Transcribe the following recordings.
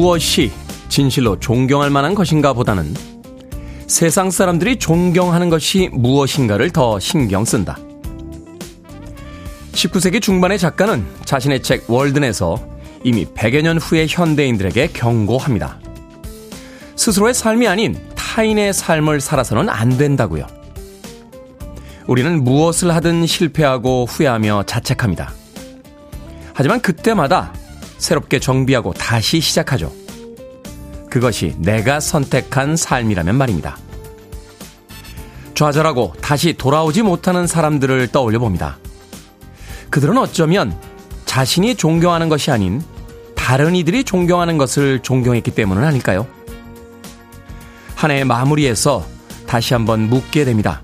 무엇이 진실로 존경할 만한 것인가 보다는 세상 사람들이 존경하는 것이 무엇인가를 더 신경 쓴다. 19세기 중반의 작가는 자신의 책 월든에서 이미 100여 년 후의 현대인들에게 경고합니다. 스스로의 삶이 아닌 타인의 삶을 살아서는 안 된다고요. 우리는 무엇을 하든 실패하고 후회하며 자책합니다. 하지만 그때마다 새롭게 정비하고 다시 시작하죠. 그것이 내가 선택한 삶이라면 말입니다. 좌절하고 다시 돌아오지 못하는 사람들을 떠올려 봅니다. 그들은 어쩌면 자신이 존경하는 것이 아닌 다른 이들이 존경하는 것을 존경했기 때문은 아닐까요? 한 해의 마무리에서 다시 한번 묻게 됩니다.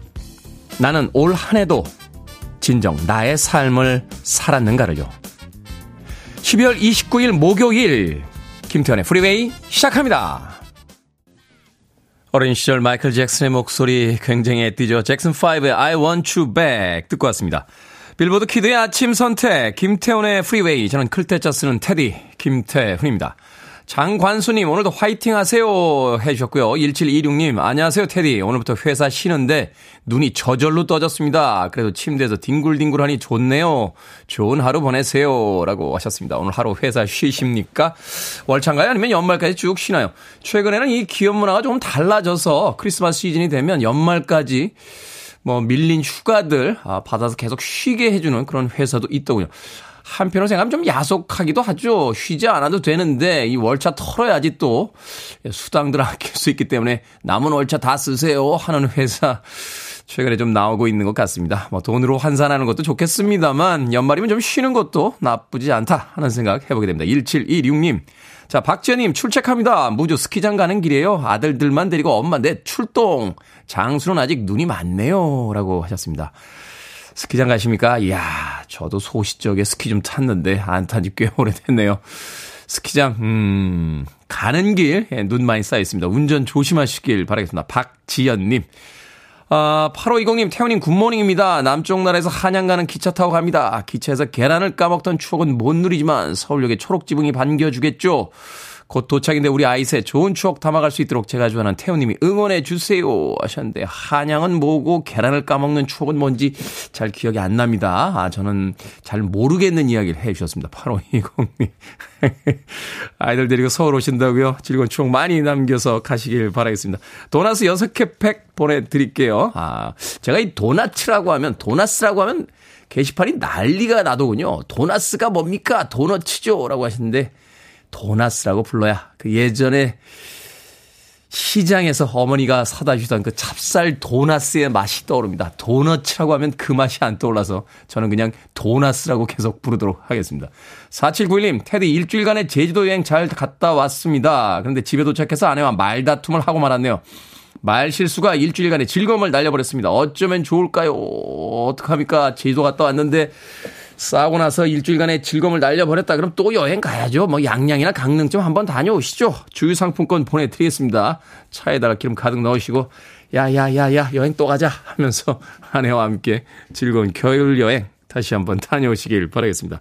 나는 올 한 해도 진정 나의 삶을 살았는가를요. 12월 29일 목요일 김태훈의 프리웨이 시작합니다. 어린 시절 마이클 잭슨의 목소리 굉장히 애띠죠. 잭슨5의 I Want You Back 듣고 왔습니다. 빌보드 kid의 아침 선택, 김태훈의 프리웨이. 저는 클 태 자 쓰는 테디, 김태훈입니다. 장관수님, 오늘도 화이팅 하세요. 해주셨고요. 1726님, 안녕하세요, 테디. 오늘부터 회사 쉬는데 눈이 저절로 떠졌습니다. 그래도 침대에서 뒹굴뒹굴하니 좋네요. 좋은 하루 보내세요. 라고 하셨습니다. 오늘 하루 회사 쉬십니까? 월차인가요? 아니면 연말까지 쭉 쉬나요? 최근에는 이 기업 문화가 좀 달라져서 크리스마스 시즌이 되면 연말까지 뭐 밀린 휴가들 아, 받아서 계속 쉬게 해주는 그런 회사도 있더군요. 한편으로 생각하면 좀 야속하기도 하죠. 쉬지 않아도 되는데 이 월차 털어야지 또 수당들 아낄 수 있기 때문에 남은 월차 다 쓰세요 하는 회사 최근에 좀 나오고 있는 것 같습니다. 뭐 돈으로 환산하는 것도 좋겠습니다만 연말이면 좀 쉬는 것도 나쁘지 않다 하는 생각 해보게 됩니다. 1726님. 자, 박지현님 출첵합니다. 무주 스키장 가는 길이에요. 아들들만 데리고 엄마 내 출동. 장수는 아직 눈이 많네요. 라고 하셨습니다. 스키장 가십니까? 이야, 저도 소시적에 스키 좀 탔는데 안 탄지 꽤 오래됐네요. 스키장, 음, 가는 길, 예, 눈 많이 쌓여 있습니다. 운전 조심하시길 바라겠습니다. 박지연님. 아, 8520님, 태훈님 굿모닝입니다. 남쪽 나라에서 한양 가는 기차 타고 갑니다. 기차에서 계란을 까먹던 추억은 못 누리지만 서울역에 초록 지붕이 반겨주겠죠. 곧 도착인데 우리 아이 셋 좋은 추억 담아갈 수 있도록 제가 좋아하는 태훈님이 응원해 주세요 하셨는데 한양은 뭐고 계란을 까먹는 추억은 뭔지 잘 기억이 안 납니다. 아 저는 잘 모르겠는 이야기를 해 주셨습니다. 8520님. 아이들 데리고 서울 오신다고요? 즐거운 추억 많이 남겨서 가시길 바라겠습니다. 도나스 6개 팩 보내드릴게요. 아 제가 이 도나츠라고 하면 도나스라고 하면 게시판이 난리가 나더군요. 도나스가 뭡니까? 도너츠죠? 라고 하시는데 도나스라고 불러야 그 예전에 시장에서 어머니가 사다 주던 그 찹쌀 도나스의 맛이 떠오릅니다. 도너츠라고 하면 그 맛이 안 떠올라서 저는 그냥 도나스라고 계속 부르도록 하겠습니다. 4791님, 테디 일주일간의 제주도 여행 잘 갔다 왔습니다. 그런데 집에 도착해서 아내와 말다툼을 하고 말았네요. 말 실수가 일주일간의 즐거움을 날려버렸습니다. 어쩌면 좋을까요? 어떡합니까? 제주도 갔다 왔는데 싸고 나서 일주일간의 즐거움을 날려버렸다. 그럼 또 여행 가야죠. 뭐 양양이나 강릉 좀 한번 다녀오시죠. 주유 상품권 보내드리겠습니다. 차에다가 기름 가득 넣으시고 야야야야 여행 또 가자 하면서 아내와 함께 즐거운 겨울 여행 다시 한번 다녀오시길 바라겠습니다.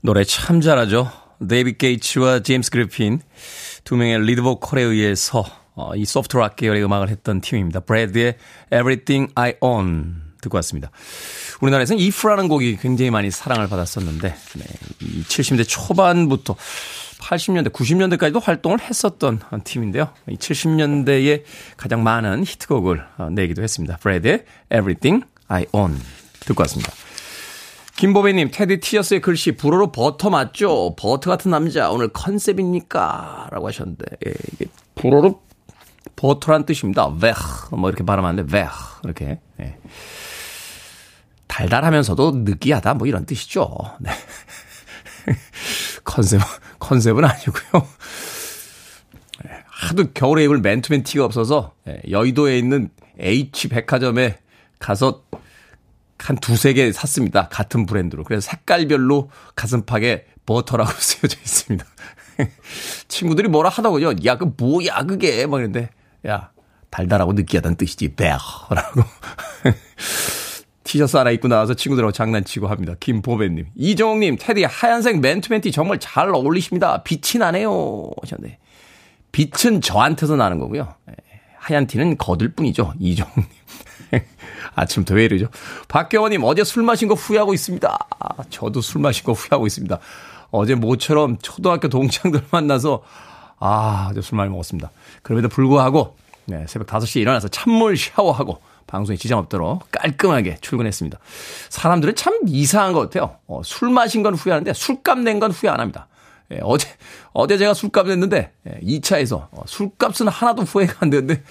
노래 참 잘하죠. 데이비드 게이츠와 제임스 그리핀 두 명의 리드 보컬에 의해서 어, 이 soft rock 계열의 음악을 했던 팀입니다. 브레드의 Everything I Own 듣고 왔습니다. 우리나라에서는 If라는 곡이 굉장히 많이 사랑을 받았었는데 네, 이 70대 초반부터 80년대, 90년대까지도 활동을 했었던 팀인데요. 이 70년대에 가장 많은 히트곡을 어, 내기도 했습니다. 브레드의 Everything I own. 듣고 왔습니다. 김보배님, 테디 티셔츠의 글씨, 불어로 버터 맞죠? 버터 같은 남자, 오늘 컨셉입니까? 라고 하셨는데, 예, 이게 불어로 버터란 뜻입니다. beurre. 뭐 이렇게 발음하는데, beurre. 이렇게. 예. 달달하면서도 느끼하다, 뭐 이런 뜻이죠. 네. 컨셉, 컨셉은 아니고요. 예, 하도 겨울에 입을 맨투맨 티가 없어서, 예, 여의도에 있는 H 백화점에 가서 한 두세 개 샀습니다. 같은 브랜드로. 그래서 색깔별로 가슴팍에 버터라고 쓰여져 있습니다. 친구들이 뭐라 하더군요. 야, 그 뭐야, 그게. 막 이랬는데, 야, 달달하고 느끼하다는 뜻이지. 베어라고. 티셔츠 하나 입고 나와서 친구들하고 장난치고 합니다. 김보배님. 이정욱님, 테디 하얀색 맨투맨 티 정말 잘 어울리십니다. 빛이 나네요. 하셨네. 빛은 저한테서 나는 거고요. 예, 하얀 티는 거들 뿐이죠. 이정욱님. 아침부터 왜 이러죠? 박경원님, 어제 술 마신 거 후회하고 있습니다. 저도 술 마신 거 후회하고 있습니다. 어제 모처럼 초등학교 동창들 만나서, 아, 어제 술 많이 먹었습니다. 그럼에도 불구하고, 네, 새벽 5시에 일어나서 찬물 샤워하고, 방송에 지장 없도록 깔끔하게 출근했습니다. 사람들은 참 이상한 것 같아요. 어, 술 마신 건 후회하는데, 술값 낸 건 후회 안 합니다. 예, 어제, 어제 제가 술값 냈는데, 예, 2차에서 어, 술값은 하나도 후회가 안 되는데,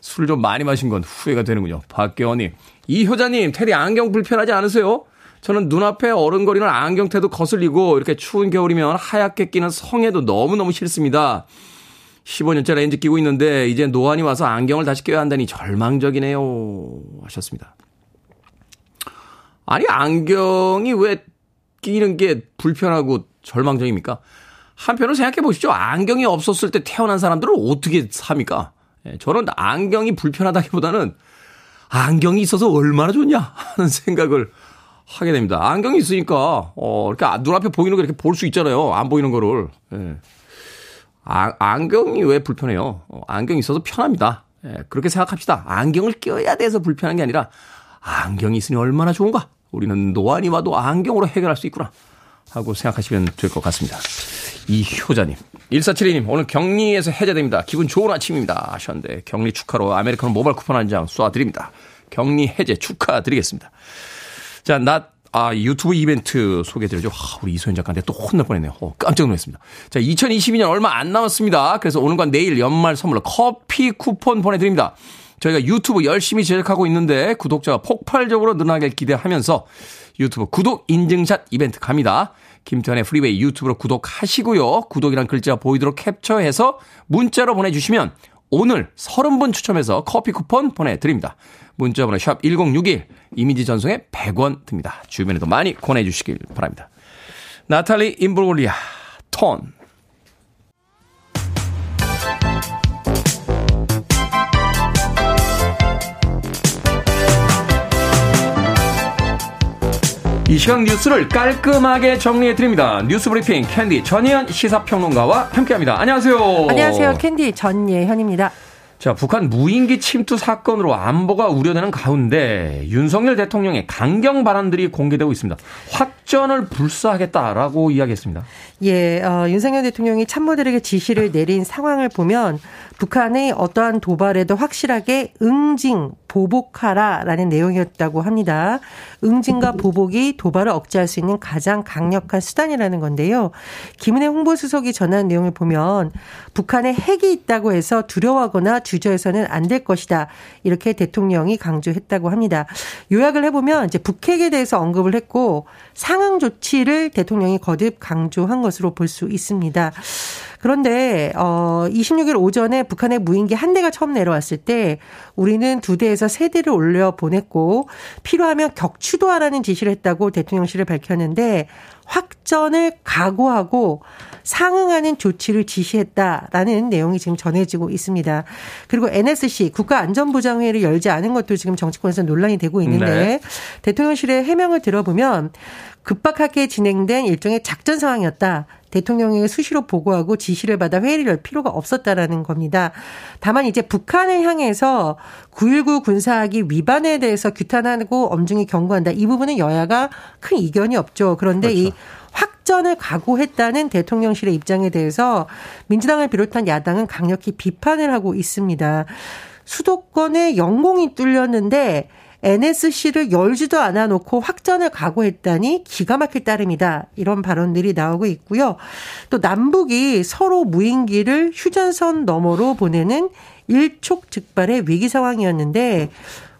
술을 좀 많이 마신 건 후회가 되는군요. 박경원님. 이효자님, 테디 안경 불편하지 않으세요? 저는 눈앞에 어른거리는 안경테도 거슬리고 이렇게 추운 겨울이면 하얗게 끼는 성에도 너무너무 싫습니다. 15년째 렌즈 끼고 있는데 이제 노안이 와서 안경을 다시 껴야 한다니 절망적이네요. 하셨습니다. 아니, 안경이 왜 끼는 게 불편하고 절망적입니까? 한편으로 생각해 보시죠. 안경이 없었을 때 태어난 사람들은 어떻게 삽니까? 예, 저는 안경이 불편하다기보다는 안경이 있어서 얼마나 좋냐 하는 생각을 하게 됩니다. 안경이 있으니까 어 이렇게 눈앞에 보이는 거 이렇게 볼 수 있잖아요. 안 보이는 거를. 예. 아, 안경이 왜 불편해요? 어, 안경이 있어서 편합니다. 예, 그렇게 생각합시다. 안경을 껴야 돼서 불편한 게 아니라 안경이 있으니 얼마나 좋은가? 우리는 노안이 와도 안경으로 해결할 수 있구나. 하고 생각하시면 될 것 같습니다. 이효자님. 1472님, 오늘 격리에서 해제됩니다. 기분 좋은 아침입니다. 하셨는데, 격리 축하로 아메리카노 모바일 쿠폰 한 장 쏴드립니다. 격리 해제 축하드리겠습니다. 자, 낮, 아, 유튜브 이벤트 소개드려죠. 아, 우리 이소연 작가한테 또 혼날 뻔했네요. 어, 깜짝 놀랐습니다. 자, 2022년 얼마 안 남았습니다. 그래서 오늘과 내일 연말 선물로 커피 쿠폰 보내드립니다. 저희가 유튜브 열심히 제작하고 있는데 구독자가 폭발적으로 늘어나길 기대하면서 유튜브 구독 인증샷 이벤트 갑니다. 김태훈의 프리웨이 유튜브로 구독하시고요. 구독이란 글자 보이도록 캡처해서 문자로 보내주시면 오늘 30분 추첨해서 커피 쿠폰 보내드립니다. 문자번호 샵 1061, 이미지 전송에 100원 듭니다. 주변에도 많이 권해주시길 바랍니다. 나탈리 임브로리아, Torn. 이 시각 뉴스를 깔끔하게 정리해 드립니다. 뉴스 브리핑 캔디 전예현 시사평론가와 함께합니다. 안녕하세요. 안녕하세요. 캔디 전예현입니다. 자, 북한 무인기 침투 사건으로 안보가 우려되는 가운데 윤석열 대통령의 강경 발언들이 공개되고 있습니다. 확전을 불사하겠다라고 이야기했습니다. 예, 어, 윤석열 대통령이 참모들에게 지시를 내린 상황을 보면 북한의 어떠한 도발에도 확실하게 응징, 보복하라 라는 내용이었다고 합니다. 응징과 보복이 도발을 억제할 수 있는 가장 강력한 수단이라는 건데요. 김은혜 홍보수석이 전한 내용을 보면 북한에 핵이 있다고 해서 두려워하거나 주저해서는 안 될 것이다. 이렇게 대통령이 강조했다고 합니다. 요약을 해보면 이제 북핵에 대해서 언급을 했고 상응 조치를 대통령이 거듭 강조한 것으로 볼 수 있습니다. 그런데 어 26일 오전에 북한의 무인기 한 대가 처음 내려왔을 때 우리는 두 대에서 세 대를 올려 보냈고 필요하면 격추도하라는 지시를 했다고 대통령실을 밝혔는데 확전을 각오하고 상응하는 조치를 지시했다라는 내용이 지금 전해지고 있습니다. 그리고 NSC 국가안전보장회의를 열지 않은 것도 지금 정치권에서 논란이 되고 있는데 네. 대통령실의 해명을 들어보면 급박하게 진행된 일종의 작전 상황이었다. 대통령에게 수시로 보고하고 지시를 받아 회의를 열 필요가 없었다라는 겁니다. 다만 이제 북한을 향해서 9.19 군사하기 위반에 대해서 규탄하고 엄중히 경고한다. 이 부분은 여야가 큰 이견이 없죠. 그런데 그렇죠. 이 확전을 각오했다는 대통령실의 입장에 대해서 민주당을 비롯한 야당은 강력히 비판을 하고 있습니다. 수도권에 영공이 뚫렸는데 NSC를 열지도 않아 놓고 확전을 각오했다니 기가 막힐 따름이다. 이런 발언들이 나오고 있고요. 또 남북이 서로 무인기를 휴전선 너머로 보내는 일촉즉발의 위기 상황이었는데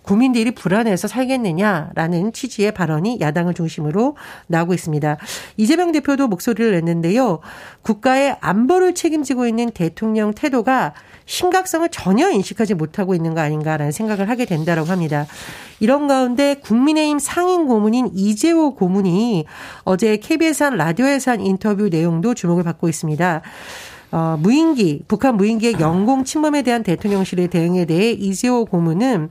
국민들이 불안해서 살겠느냐라는 취지의 발언이 야당을 중심으로 나오고 있습니다. 이재명 대표도 목소리를 냈는데요. 국가의 안보를 책임지고 있는 대통령 태도가 심각성을 전혀 인식하지 못하고 있는 거 아닌가라는 생각을 하게 된다고 합니다. 이런 가운데 국민의힘 상임 고문인 이재호 고문이 어제 KBS 한 라디오에서 한 인터뷰 내용도 주목을 받고 있습니다. 어, 무인기, 북한 무인기의 영공 침범에 대한 대통령실의 대응에 대해 이재호 고문은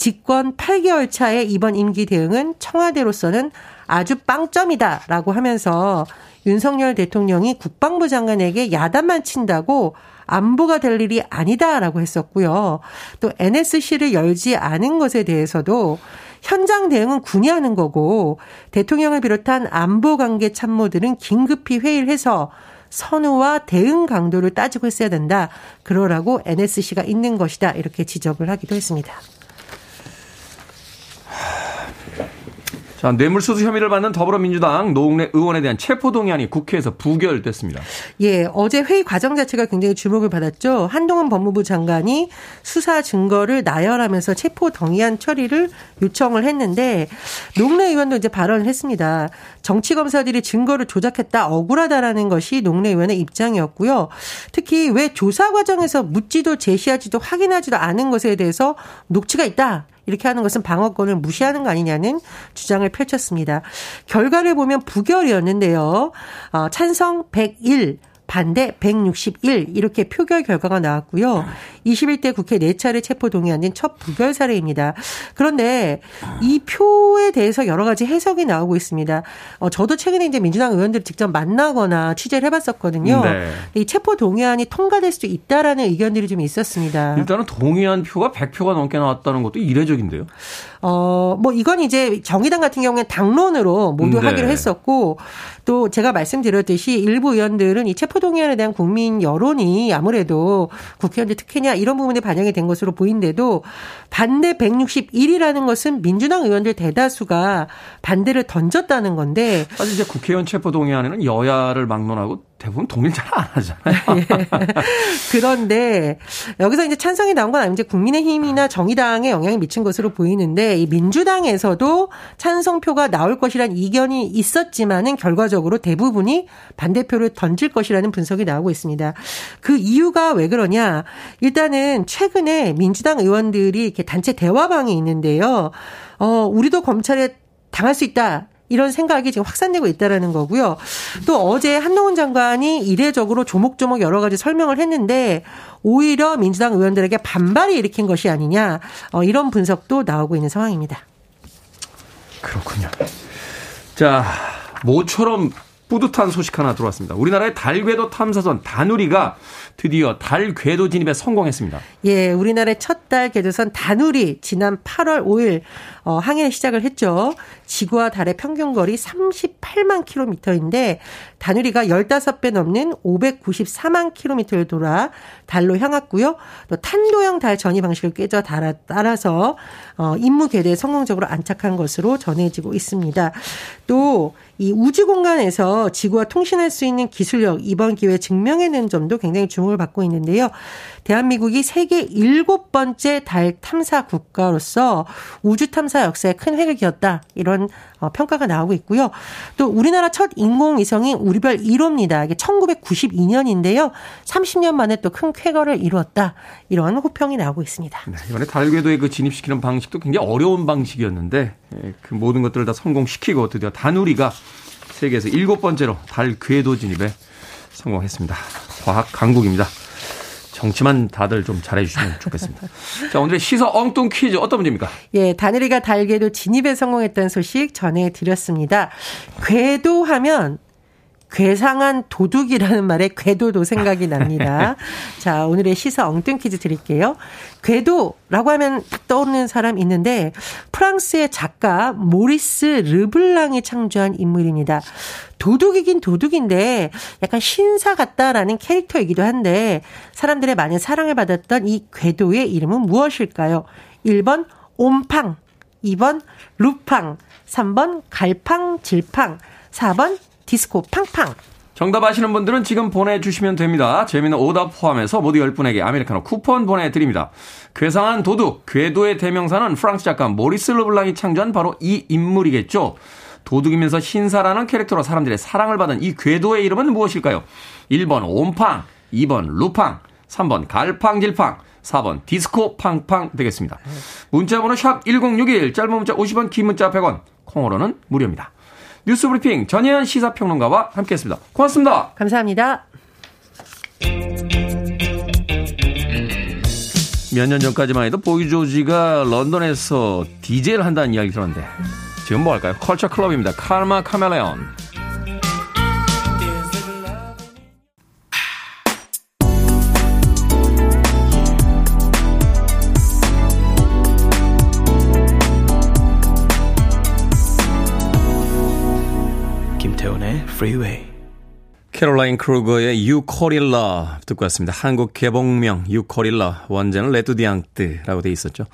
집권 8개월 차의 이번 임기 대응은 청와대로서는 아주 빵점이다라고 하면서 윤석열 대통령이 국방부 장관에게 야단만 친다고 안보가 될 일이 아니다라고 했었고요. 또 NSC를 열지 않은 것에 대해서도 현장 대응은 군이 하는 거고 대통령을 비롯한 안보 관계 참모들은 긴급히 회의를 해서 선우와 대응 강도를 따지고 있어야 된다. 그러라고 NSC가 있는 것이다. 이렇게 지적을 하기도 했습니다. 자, 뇌물수수 혐의를 받는 더불어민주당 노웅래 의원에 대한 체포동의안이 국회에서 부결됐습니다. 예, 어제 회의 과정 자체가 굉장히 주목을 받았죠. 한동훈 법무부 장관이 수사 증거를 나열하면서 체포동의안 처리를 요청을 했는데 노웅래 의원도 이제 발언을 했습니다. 정치 검사들이 증거를 조작했다 억울하다라는 것이 노웅래 의원의 입장이었고요. 특히 왜 조사 과정에서 묻지도 제시하지도 확인하지도 않은 것에 대해서 녹취가 있다. 이렇게 하는 것은 방어권을 무시하는 거 아니냐는 주장을 펼쳤습니다. 결과를 보면 부결이었는데요. 어, 찬성 101, 반대 161 이렇게 표결 결과가 나왔고요. 21대 국회 4차례 체포 동의안된 첫 부결 사례입니다. 그런데 이 표에 대해서 여러 가지 해석이 나오고 있습니다. 어, 저도 최근에 이제 민주당 의원들을 직접 만나거나 취재를 해봤었거든요. 네. 이 체포 동의안이 통과될 수도 있다라는 의견들이 좀 있었습니다. 일단은 동의안 표가 100표가 넘게 나왔다는 것도 이례적인데요. 어, 뭐 이건 이제 정의당 같은 경우에 당론으로 모두 네. 하기로 했었고 또 제가 말씀드렸듯이 일부 의원들은 이 체포동의안에 대한 국민 여론이 아무래도 국회의원들 특혜냐 이런 부분에 반영이 된 것으로 보인데도 반대 161이라는 것은 민주당 의원들 대다수가 반대를 던졌다는 건데 사실 이제 국회의원 체포동의안에는 여야를 막론하고 대부분 동의를 잘안 하잖아요. 예. 그런데 여기서 이제 찬성이 나온 건 아닌지 국민의힘이나 정의당에 영향이 미친 것으로 보이는데 이 민주당에서도 찬성표가 나올 것이란 이견이 있었지만은 결과적으로 대부분이 반대표를 던질 것이라는 분석이 나오고 있습니다. 그 이유가 왜 그러냐? 일단은 최근에 민주당 의원들이 이렇게 단체 대화방이 있는데요. 어, 우리도 검찰에 당할 수 있다. 이런 생각이 지금 확산되고 있다라는 거고요. 또 어제 한동훈 장관이 이례적으로 조목조목 여러 가지 설명을 했는데 오히려 민주당 의원들에게 반발이 일으킨 것이 아니냐 어, 이런 분석도 나오고 있는 상황입니다. 그렇군요. 자, 모처럼 뿌듯한 소식 하나 들어왔습니다. 우리나라의 달궤도 탐사선 다누리가 드디어 달 궤도 진입에 성공했습니다. 예, 우리나라의 첫 달 궤도선 다누리 지난 8월 5일 어, 항해를 시작을 했죠. 지구와 달의 평균 거리 38만 킬로미터인데 다누리가 15배 넘는 594만 킬로미터를 돌아 달로 향했고요. 또 탄도형 달 전이 방식을 깨져 따라서 어, 임무 궤도에 성공적으로 안착한 것으로 전해지고 있습니다. 또 이 우주 공간에서 지구와 통신할 수 있는 기술력 이번 기회에 증명해낸 점도 굉장히 주목을 받고 있는데요. 대한민국이 세계 일곱 번째 달 탐사 국가로서 우주 탐사 역사에 큰 획을 그었다. 이런 어, 평가가 나오고 있고요. 또 우리나라 첫 인공위성이 우리별 1호입니다. 이게 1992년인데요. 30년 만에 또 큰 쾌거를 이루었다. 이런 호평이 나오고 있습니다. 네, 이번에 달 궤도에 그 진입시키는 방식도 굉장히 어려운 방식이었는데 예, 그 모든 것들을 다 성공시키고 드디어 다누리가 세계에서 일곱 번째로 달 궤도 진입에 성공했습니다. 과학 강국입니다. 정치만 다들 좀 잘해주시면 좋겠습니다. 자, 오늘의 시서 엉뚱 퀴즈 어떤 문제입니까? 예, 다누리가 달궤도 진입에 성공했다는 소식 전해드렸습니다. 궤도 하면 괴상한 도둑이라는 말에 궤도도 생각이 납니다. 자, 오늘의 시사 엉뚱 퀴즈 드릴게요. 궤도라고 하면 딱 떠오르는 사람 있는데 프랑스의 작가 모리스 르블랑이 창조한 인물입니다. 도둑이긴 도둑인데 약간 신사 같다라는 캐릭터이기도 한데 사람들의 많은 사랑을 받았던 이 궤도의 이름은 무엇일까요? 1번 옴팡, 2번 루팡, 3번 갈팡질팡, 4번 디스코 팡팡. 정답 아시는 분들은 지금 보내주시면 됩니다. 재미는 오답 포함해서 모두 10분에게 아메리카노 쿠폰 보내드립니다. 괴상한 도둑, 궤도의 대명사는 프랑스 작가 모리스 르블랑이 창조한 바로 이 인물이겠죠. 도둑이면서 신사라는 캐릭터로 사람들의 사랑을 받은 이 궤도의 이름은 무엇일까요? 1번 옴팡, 2번 루팡, 3번 갈팡질팡, 4번 디스코 팡팡 되겠습니다. 문자번호 샵 1061, 짧은 문자 50원, 긴 문자 100원, 콩으로는 무료입니다. 뉴스 브리핑 전혜연 시사평론가와 함께했습니다. 고맙습니다. 감사합니다. 몇 년 전까지만 해도 보이조지가 런던에서 DJ를 한다는 이야기 들었는데 지금 뭐 할까요? 컬처 클럽입니다. Karma Chameleon. Freeway. 캐롤라인 크루거의 Love 듣고 왔습니다. 한국 개봉명 Love 원제는 레뚜디앙뜨라고 돼 있었죠.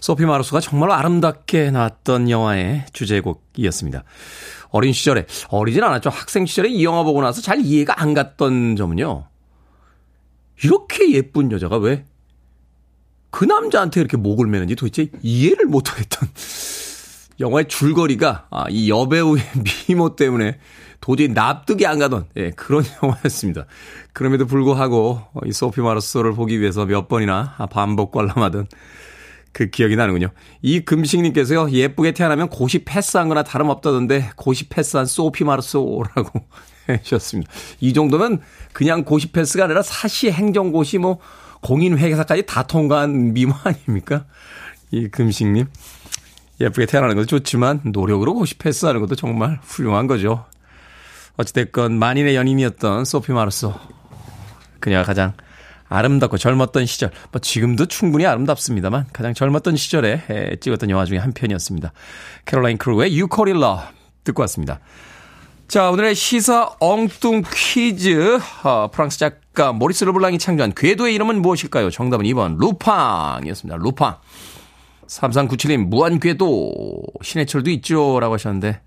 소피 마르소가 정말로 아름답게 나왔던 영화의 주제곡이었습니다. 어린 시절에 어리진 않았죠. 학생 시절에 이 영화 보고 나서 잘 이해가 안 갔던 점은요. 이렇게 예쁜 여자가 왜 그 남자한테 이렇게 목을 매는지 도대체 이해를 못하겠던 영화의 줄거리가 아, 이 여배우의 미모 때문에 도저히 납득이 안 가던 예, 그런 영화였습니다. 그럼에도 불구하고 이 소피 마르소를 보기 위해서 몇 번이나 반복 관람하던 그 기억이 나는군요. 이 금식님께서요, 예쁘게 태어나면 고시 패스한 거나 다름없다던데, 고시 패스한 소피 마르소라고 해주셨습니다. 이 정도면 그냥 고시 패스가 아니라 사시 행정고시 뭐, 공인회계사까지 다 통과한 미모 아닙니까? 이 금식님. 예쁘게 태어나는 것도 좋지만, 노력으로 고시 패스하는 것도 정말 훌륭한 거죠. 어찌됐건 만인의 연인이었던 소피 마르소. 그녀가 가장 아름답고 젊었던 시절, 뭐 지금도 충분히 아름답습니다만 가장 젊었던 시절에 찍었던 영화 중에 한 편이었습니다. 캐롤라인 크루거의 Love 듣고 왔습니다. 자, 오늘의 시사 엉뚱 퀴즈. 어, 프랑스 작가 모리스 르블랑이 창조한 괴도의 이름은 무엇일까요? 정답은 2번 루팡이었습니다. 루팡. 3397님 무한궤도 신해철도 있죠 라고 하셨는데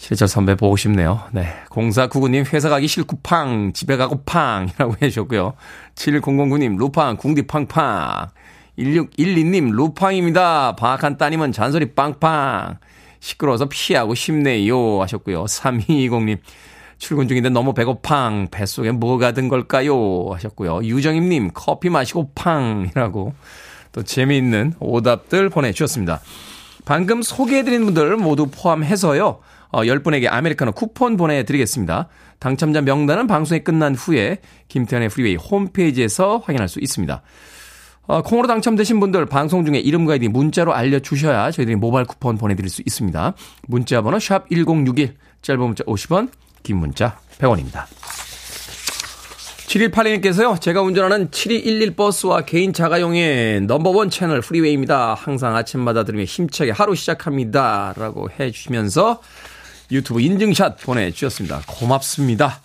실철 선배 보고 싶네요. 네. 0499님, 회사 가기 싫고 팡, 집에 가고 팡이라고 해주셨고요. 7009님, 루팡, 궁디 팡팡. 1612님, 루팡입니다. 방학한 따님은 잔소리 빵빵. 시끄러워서 피하고 싶네요. 하셨고요. 3220님, 출근 중인데 너무 배고팡. 뱃속에 뭐가 든 걸까요? 하셨고요. 유정임님, 커피 마시고 팡이라고 또 재미있는 오답들 보내주셨습니다. 방금 소개해드린 분들 모두 포함해서요. 어, 10분에게 아메리카노 쿠폰 보내드리겠습니다. 당첨자 명단은 방송이 끝난 후에 김태훈의 프리웨이 홈페이지에서 확인할 수 있습니다. 어, 콩으로 당첨되신 분들 방송 중에 이름과 아이디 문자로 알려주셔야 저희들이 모바일 쿠폰 보내드릴 수 있습니다. 문자 번호 샵 1061, 짧은 문자 50원, 긴 문자 100원입니다. 7182님께서요, 제가 운전하는 7211 버스와 개인 자가용의 넘버원 채널 프리웨이입니다. 항상 아침마다 들으며 힘차게 하루 시작합니다. 라고 해주시면서 유튜브 인증샷 보내주셨습니다. 고맙습니다.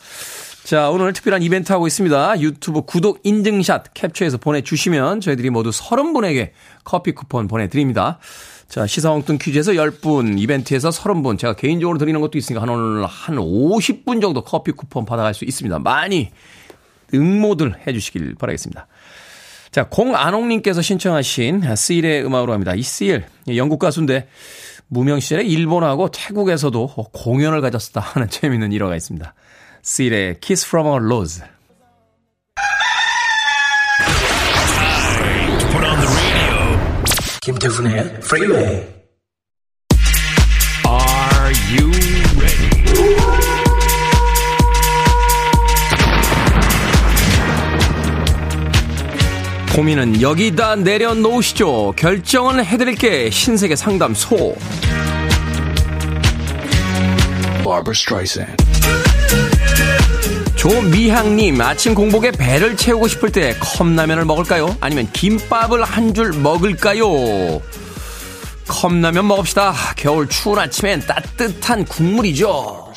자, 오늘 특별한 이벤트 하고 있습니다. 유튜브 구독 인증샷 캡처해서 보내주시면 저희들이 모두 30분에게 커피 쿠폰 보내드립니다. 자, 시사엉뚱 퀴즈에서 10분, 이벤트에서 30분, 제가 개인적으로 드리는 것도 있으니까 한 오늘 한 50분 정도 커피 쿠폰 받아갈 수 있습니다. 많이 응모들 해주시길 바라겠습니다. 자, 공안홍님께서 신청하신 스일의 음악으로 합니다. 이 스일, 영국 가수인데, 무명 시절에 일본하고 태국에서도 공연을 가졌었다 하는 재미있는 일화가 있습니다. 스일의 Kiss from a Rose. 김태훈의 Freeway. Are you 고민은 여기다 내려놓으시죠. 결정은 해드릴게 신세계 상담소. 조미향님, 아침 공복에 배를 채우고 싶을 때 컵라면을 먹을까요? 아니면 김밥을 한 줄 먹을까요? 컵라면 먹읍시다. 겨울 추운 아침엔 따뜻한 국물이죠.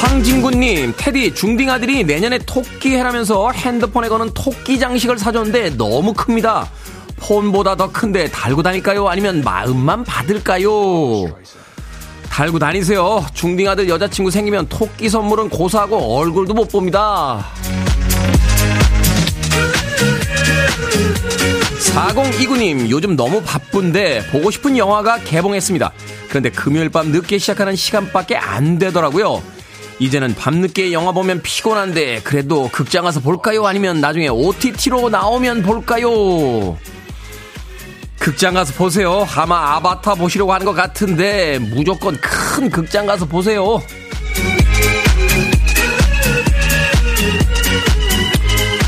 황진구님, 2979님, 테디, 중딩 아들이 내년에 토끼 해라면서 핸드폰에 거는 토끼 장식을 사줬는데 너무 큽니다. 폰보다 더 큰데 달고 다닐까요? 아니면 마음만 받을까요? 달고 다니세요. 중딩 아들 여자친구 생기면 토끼 선물은 고사하고 얼굴도 못 봅니다. 4029님, 요즘 너무 바쁜데 보고 싶은 영화가 개봉했습니다. 그런데 금요일 밤 늦게 시작하는 시간밖에 안 되더라고요. 이제는 밤늦게 영화 보면 피곤한데 그래도 극장 가서 볼까요? 아니면 나중에 OTT로 나오면 볼까요? 극장 가서 보세요. 아마 아바타 보시려고 하는 것 같은데 무조건 큰 극장 가서 보세요.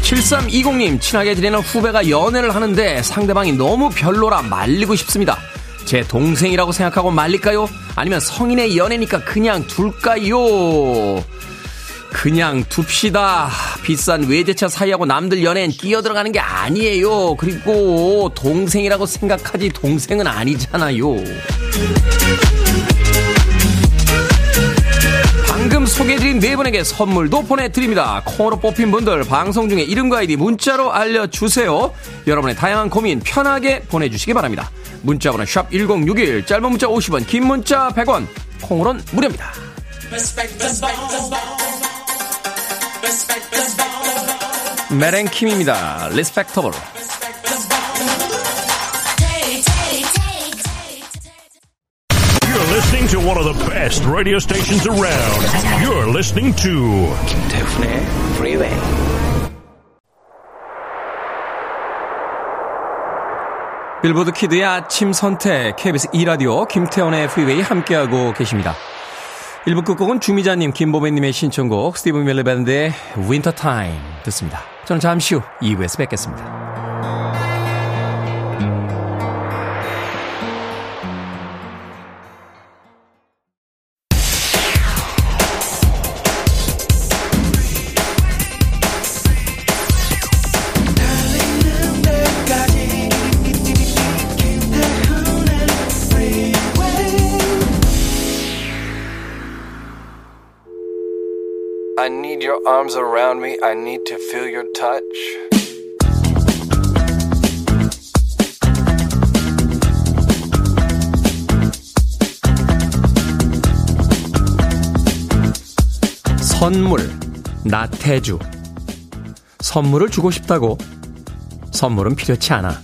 7320님, 친하게 지내는 후배가 연애를 하는데 상대방이 너무 별로라 말리고 싶습니다. 제 동생이라고 생각하고 말릴까요? 아니면 성인의 연애니까 그냥 둘까요? 그냥 둡시다. 비싼 외제차 사이하고 남들 연애엔 끼어들어가는 게 아니에요. 그리고 동생이라고 생각하지 동생은 아니잖아요. 소개해드린 네 분에게 선물도 보내드립니다. 콩으로 뽑힌 분들 방송 중에 이름과 아이디 문자로 알려주세요. 여러분의 다양한 고민 편하게 보내주시기 바랍니다. 문자번호 샵 1061, 짧은 문자 50원, 긴 문자 100원, 콩으로는 무료입니다. 멜 앤 킴입니다. Respectable. Listening to one of the best radio stations around. You're listening to 김태훈의 Freeway. 빌보드 키드의 아침 선택 KBS 2 라디오 김태훈의 Freeway 함께하고 계십니다. 1부 끝곡은 주미자님, 김보배님의 신청곡 스티브 밀러 밴드의 Wintertime 듣습니다. 저는 잠시 후 2부에서 뵙겠습니다. Arms around me. I need to feel your touch. 선물, 나태주. 선물을 주고 싶다고? 선물은 필요치 않아.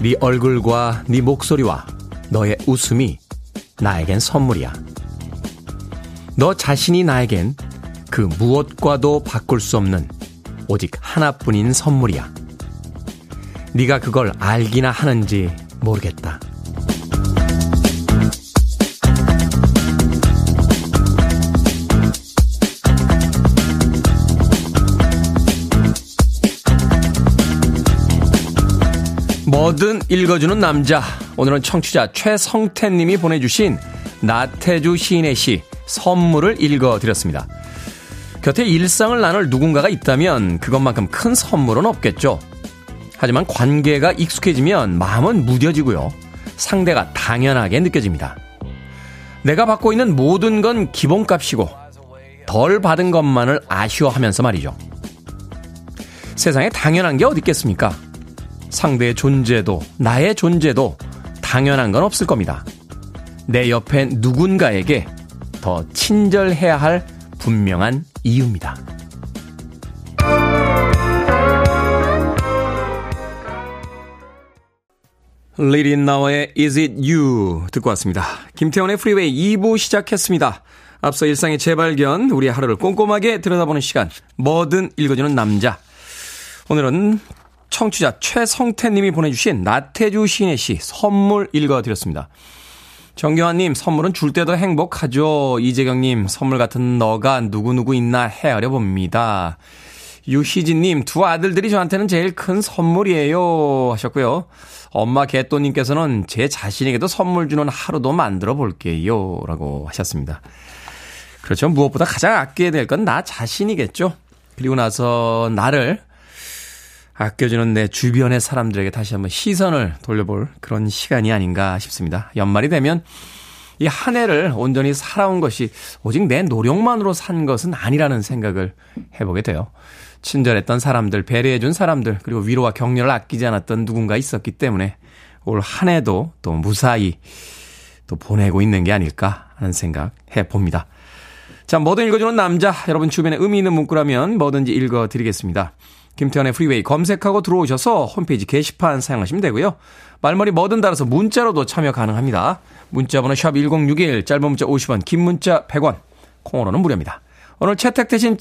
네 얼굴과 네 목소리와 너의 웃음이 나에겐 선물이야. 너 자신이 나에겐 그 무엇과도 바꿀 수 없는 오직 하나뿐인 선물이야. 네가 그걸 알기나 하는지 모르겠다. 뭐든 읽어주는 남자. 오늘은 청취자 최성태님이 보내주신 나태주 시인의 시 선물을 읽어드렸습니다. 곁에 일상을 나눌 누군가가 있다면 그것만큼 큰 선물은 없겠죠. 하지만 관계가 익숙해지면 마음은 무뎌지고요. 상대가 당연하게 느껴집니다. 내가 받고 있는 모든 건 기본값이고 덜 받은 것만을 아쉬워하면서 말이죠. 세상에 당연한 게 어디 있겠습니까? 상대의 존재도 나의 존재도 당연한 건 없을 겁니다. 내 옆에 누군가에게 더 친절해야 할 분명한 이유입니다. 리 릿나워의 Is It You 듣고 왔습니다. 김태훈의 프리웨이 2부 시작했습니다. 앞서 일상의 재발견, 우리의 하루를 꼼꼼하게 들여다보는 시간, 뭐든 읽어주는 남자. 오늘은 청취자 최성태님이 보내주신 나태주 시인의 시 선물 읽어드렸습니다. 정경환님, 선물은 줄 때도 행복하죠. 이재경님, 선물 같은 너가 누구누구 있나 헤아려 봅니다. 유희진님, 두 아들들이 저한테는 제일 큰 선물이에요. 하셨고요. 엄마 개또님께서는 제 자신에게도 선물 주는 하루도 만들어 볼게요. 라고 하셨습니다. 그렇죠. 무엇보다 가장 아껴야 될 건 나 자신이겠죠. 그리고 나서 나를 아껴주는 내 주변의 사람들에게 다시 한번 시선을 돌려볼 그런 시간이 아닌가 싶습니다. 연말이 되면 이 한 해를 온전히 살아온 것이 오직 내 노력만으로 산 것은 아니라는 생각을 해보게 돼요. 친절했던 사람들, 배려해준 사람들, 그리고 위로와 격려를 아끼지 않았던 누군가 있었기 때문에 올 한 해도 또 무사히 또 보내고 있는 게 아닐까 하는 생각 해봅니다. 자, 뭐든 읽어주는 남자. 여러분 주변에 의미 있는 문구라면 뭐든지 읽어드리겠습니다. 김태훈의 프리웨이 검색하고 들어오셔서 홈페이지 게시판 사용하시면 되고요. 말머리 뭐든 달아서 문자로도 참여 가능합니다. 문자 번호 샵 1061, 짧은 문자 50원, 긴 문자 100원, 콩으로는 무료입니다. 오늘 채택되신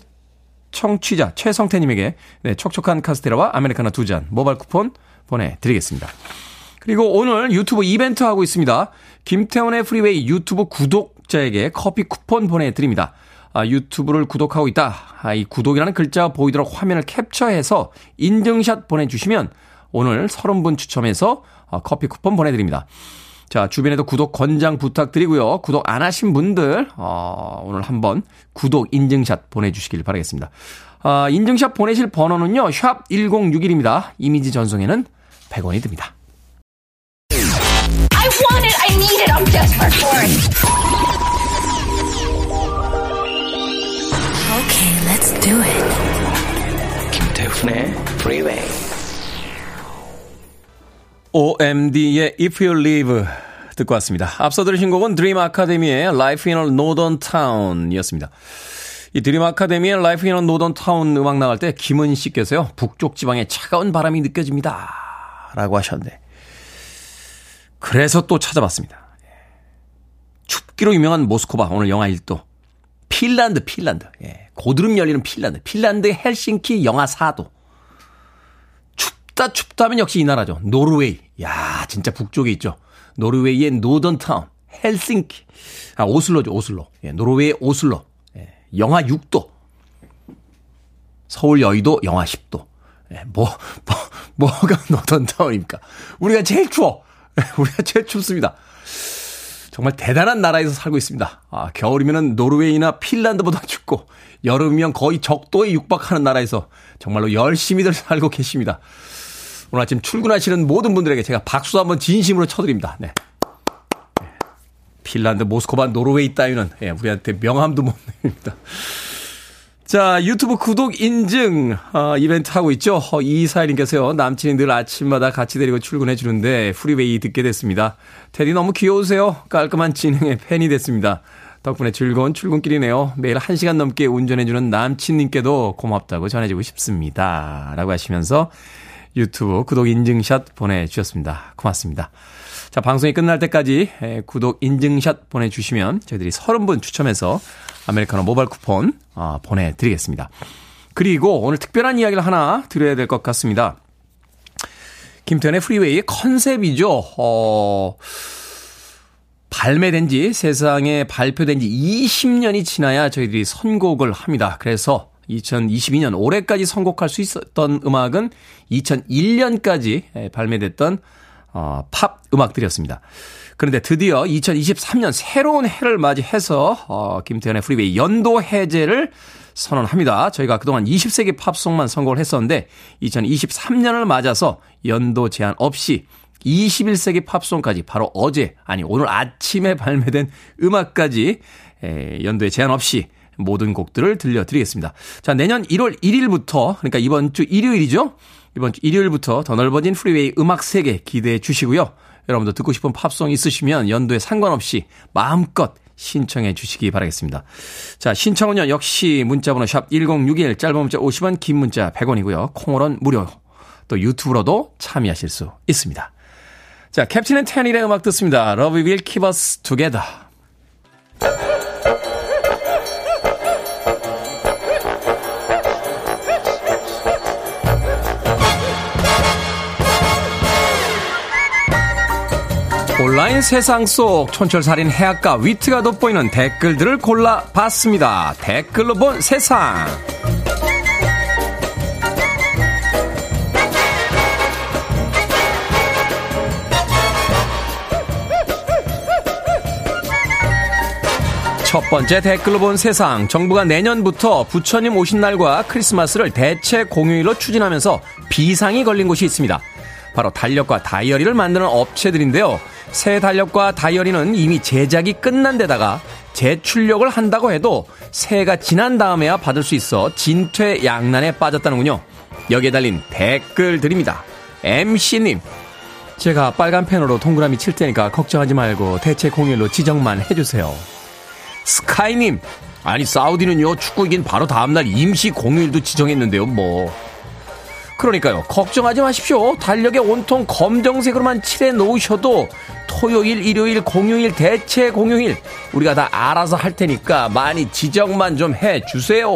청취자 최성태님에게 네, 촉촉한 카스테라와 아메리카노 두 잔 모바일 쿠폰 보내드리겠습니다. 그리고 오늘 유튜브 이벤트 하고 있습니다. 김태훈의 프리웨이 유튜브 구독자에게 커피 쿠폰 보내드립니다. 아, 유튜브를 구독하고 있다. 아, 이 구독이라는 글자가 보이도록 화면을 캡처해서 인증샷 보내주시면 오늘 30분 추첨해서 아, 커피 쿠폰 보내드립니다. 자, 주변에도 구독 권장 부탁드리고요. 구독 안 하신 분들, 어, 오늘 한번 구독 인증샷 보내주시길 바라겠습니다. 아, 인증샷 보내실 번호는요, 샵 1061입니다. 이미지 전송에는 100원이 듭니다. I want it, I need it, I'm desperate for it. Do it. 김태훈의 Freeway. OMD의 If You Live 듣고 왔습니다. 앞서 들으신 곡은 드림 아카데미의 Life in a Northern Town 이었습니다. 이 드림 아카데미의 Life in a Northern Town 음악 나갈 때 김은 씨께서요. 북쪽 지방에 차가운 바람이 느껴집니다. 라고 하셨는데 그래서 또 찾아봤습니다. 춥기로 유명한 모스코바 오늘 영하 1도. 핀란드, 핀란드. 예, 고드름 열리는 핀란드. 핀란드의 헬싱키 영하 4도. 춥다 춥다면 역시 이 나라죠. 노르웨이. 야, 진짜 북쪽에 있죠. 노르웨이의 Northern Town, 헬싱키. 아, 오슬로죠, 오슬로. 예, 노르웨이 오슬로. 예, 영하 6도. 서울 여의도 영하 10도. 예, 뭐, 뭐, 뭐가 노던타운입니까? 우리가 제일 추워. 우리가 제일 춥습니다. 정말 대단한 나라에서 살고 있습니다. 아, 겨울이면 노르웨이나 핀란드보다 춥고, 여름이면 거의 적도에 육박하는 나라에서 정말로 열심히들 살고 계십니다. 오늘 아침 출근하시는 모든 분들에게 제가 박수 한번 진심으로 쳐드립니다. 네. 핀란드, 모스코바, 노르웨이 따위는 예, 우리한테 명함도 못 냅니다. 자, 유튜브 구독 인증 어, 이벤트 하고 있죠. 어, 이사일님께서요. 남친이 늘 아침마다 같이 데리고 출근해 주는데 프리웨이 듣게 됐습니다. 테디 너무 귀여우세요. 깔끔한 진행에 팬이 됐습니다. 덕분에 즐거운 출근길이네요. 매일 1시간 넘게 운전해 주는 남친님께도 고맙다고 전해주고 싶습니다. 라고 하시면서 유튜브 구독 인증샷 보내주셨습니다. 고맙습니다. 자, 방송이 끝날 때까지 구독 인증샷 보내주시면 저희들이 30분 추첨해서 아메리카노 모바일 쿠폰 어, 보내드리겠습니다. 그리고 오늘 특별한 이야기를 하나 드려야 될 것 같습니다. 김태현의 프리웨이의 컨셉이죠. 어, 발매된 지 세상에 발표된 지 20년이 지나야 저희들이 선곡을 합니다. 그래서 2022년 올해까지 선곡할 수 있었던 음악은 2001년까지 발매됐던 어, 팝 음악들이었습니다. 그런데 드디어 2023년 새로운 해를 맞이해서 어, 김태훈의 프리웨이 연도 해제를 선언합니다. 저희가 그동안 20세기 팝송만 선곡을 했었는데 2023년을 맞아서 연도 제한 없이 21세기 팝송까지 바로 어제 아니 오늘 아침에 발매된 음악까지 에, 연도에 제한 없이 모든 곡들을 들려드리겠습니다. 자, 내년 1월 1일부터, 그러니까 이번 주 일요일이죠? 이번 주 일요일부터 더 넓어진 프리웨이 음악 세계 기대해 주시고요. 여러분도 듣고 싶은 팝송 있으시면 연도에 상관없이 마음껏 신청해 주시기 바라겠습니다. 자, 신청은요, 역시 문자번호 샵 1061, 짧은 문자 50원, 긴 문자 100원이고요. 콩으로는 무료. 또 유튜브로도 참여하실 수 있습니다. 자, 캡틴 앤 테닐의 음악 듣습니다. Love will keep us together. 온라인 세상 속 촌철살인 해악과 위트가 돋보이는 댓글들을 골라봤습니다. 댓글로 본 세상. 첫 번째 댓글로 본 세상. 정부가 내년부터 부처님 오신 날과 크리스마스를 대체 공휴일로 추진하면서 비상이 걸린 곳이 있습니다. 바로 달력과 다이어리를 만드는 업체들인데요. 새 달력과 다이어리는 이미 제작이 끝난 데다가 재출력을 한다고 해도 새해가 지난 다음에야 받을 수 있어 진퇴양난에 빠졌다는군요. 여기에 달린 댓글 드립니다. MC님, 제가 빨간 펜으로 동그라미 칠 테니까 걱정하지 말고 대체 공일로 지정만 해주세요. 스카이님, 아니 사우디는요 축구 이긴 바로 다음날 임시 공휴일도 지정했는데요 뭐 그러니까요. 걱정하지 마십시오. 달력에 온통 검정색으로만 칠해 놓으셔도 토요일 일요일 공휴일 대체 공휴일 우리가 다 알아서 할 테니까 많이 지정만 좀 해 주세요.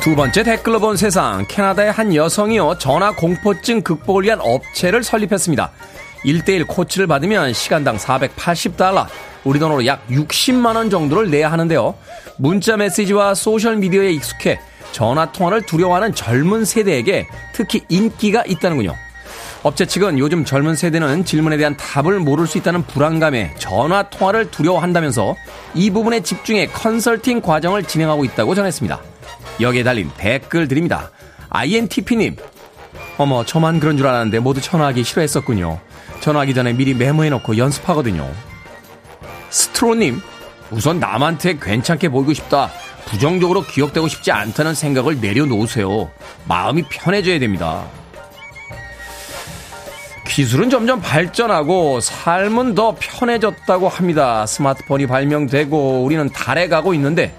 두 번째 댓글로 본 세상 캐나다의 한 여성이요 전화 공포증 극복을 위한 업체를 설립했습니다 1대1 코치를 받으면 시간당 480달러, 우리 돈으로 약 60만원 정도를 내야 하는데요. 문자 메시지와 소셜미디어에 익숙해 전화통화를 두려워하는 젊은 세대에게 특히 인기가 있다는군요. 업체 측은 요즘 젊은 세대는 질문에 대한 답을 모를 수 있다는 불안감에 전화 통화를 두려워한다면서 이 부분에 집중해 컨설팅 과정을 진행하고 있다고 전했습니다. 여기에 달린 댓글 드립니다. INTP님, 어머, 저만 그런 줄 알았는데 모두 전화하기 싫어했었군요. 전화하기 전에 미리 메모해놓고 연습하거든요. 스트로님, 우선 남한테 괜찮게 보이고 싶다. 부정적으로 기억되고 싶지 않다는 생각을 내려놓으세요. 마음이 편해져야 됩니다. 기술은 점점 발전하고 삶은 더 편해졌다고 합니다. 스마트폰이 발명되고 우리는 달에 가고 있는데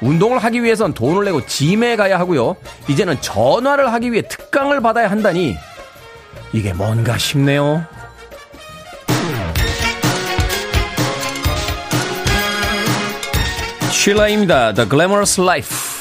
운동을 하기 위해선 돈을 내고 짐에 가야 하고요. 이제는 전화를 하기 위해 특강을 받아야 한다니 이게 뭔가 싶네요. 쉴라입니다. The Glamorous Life.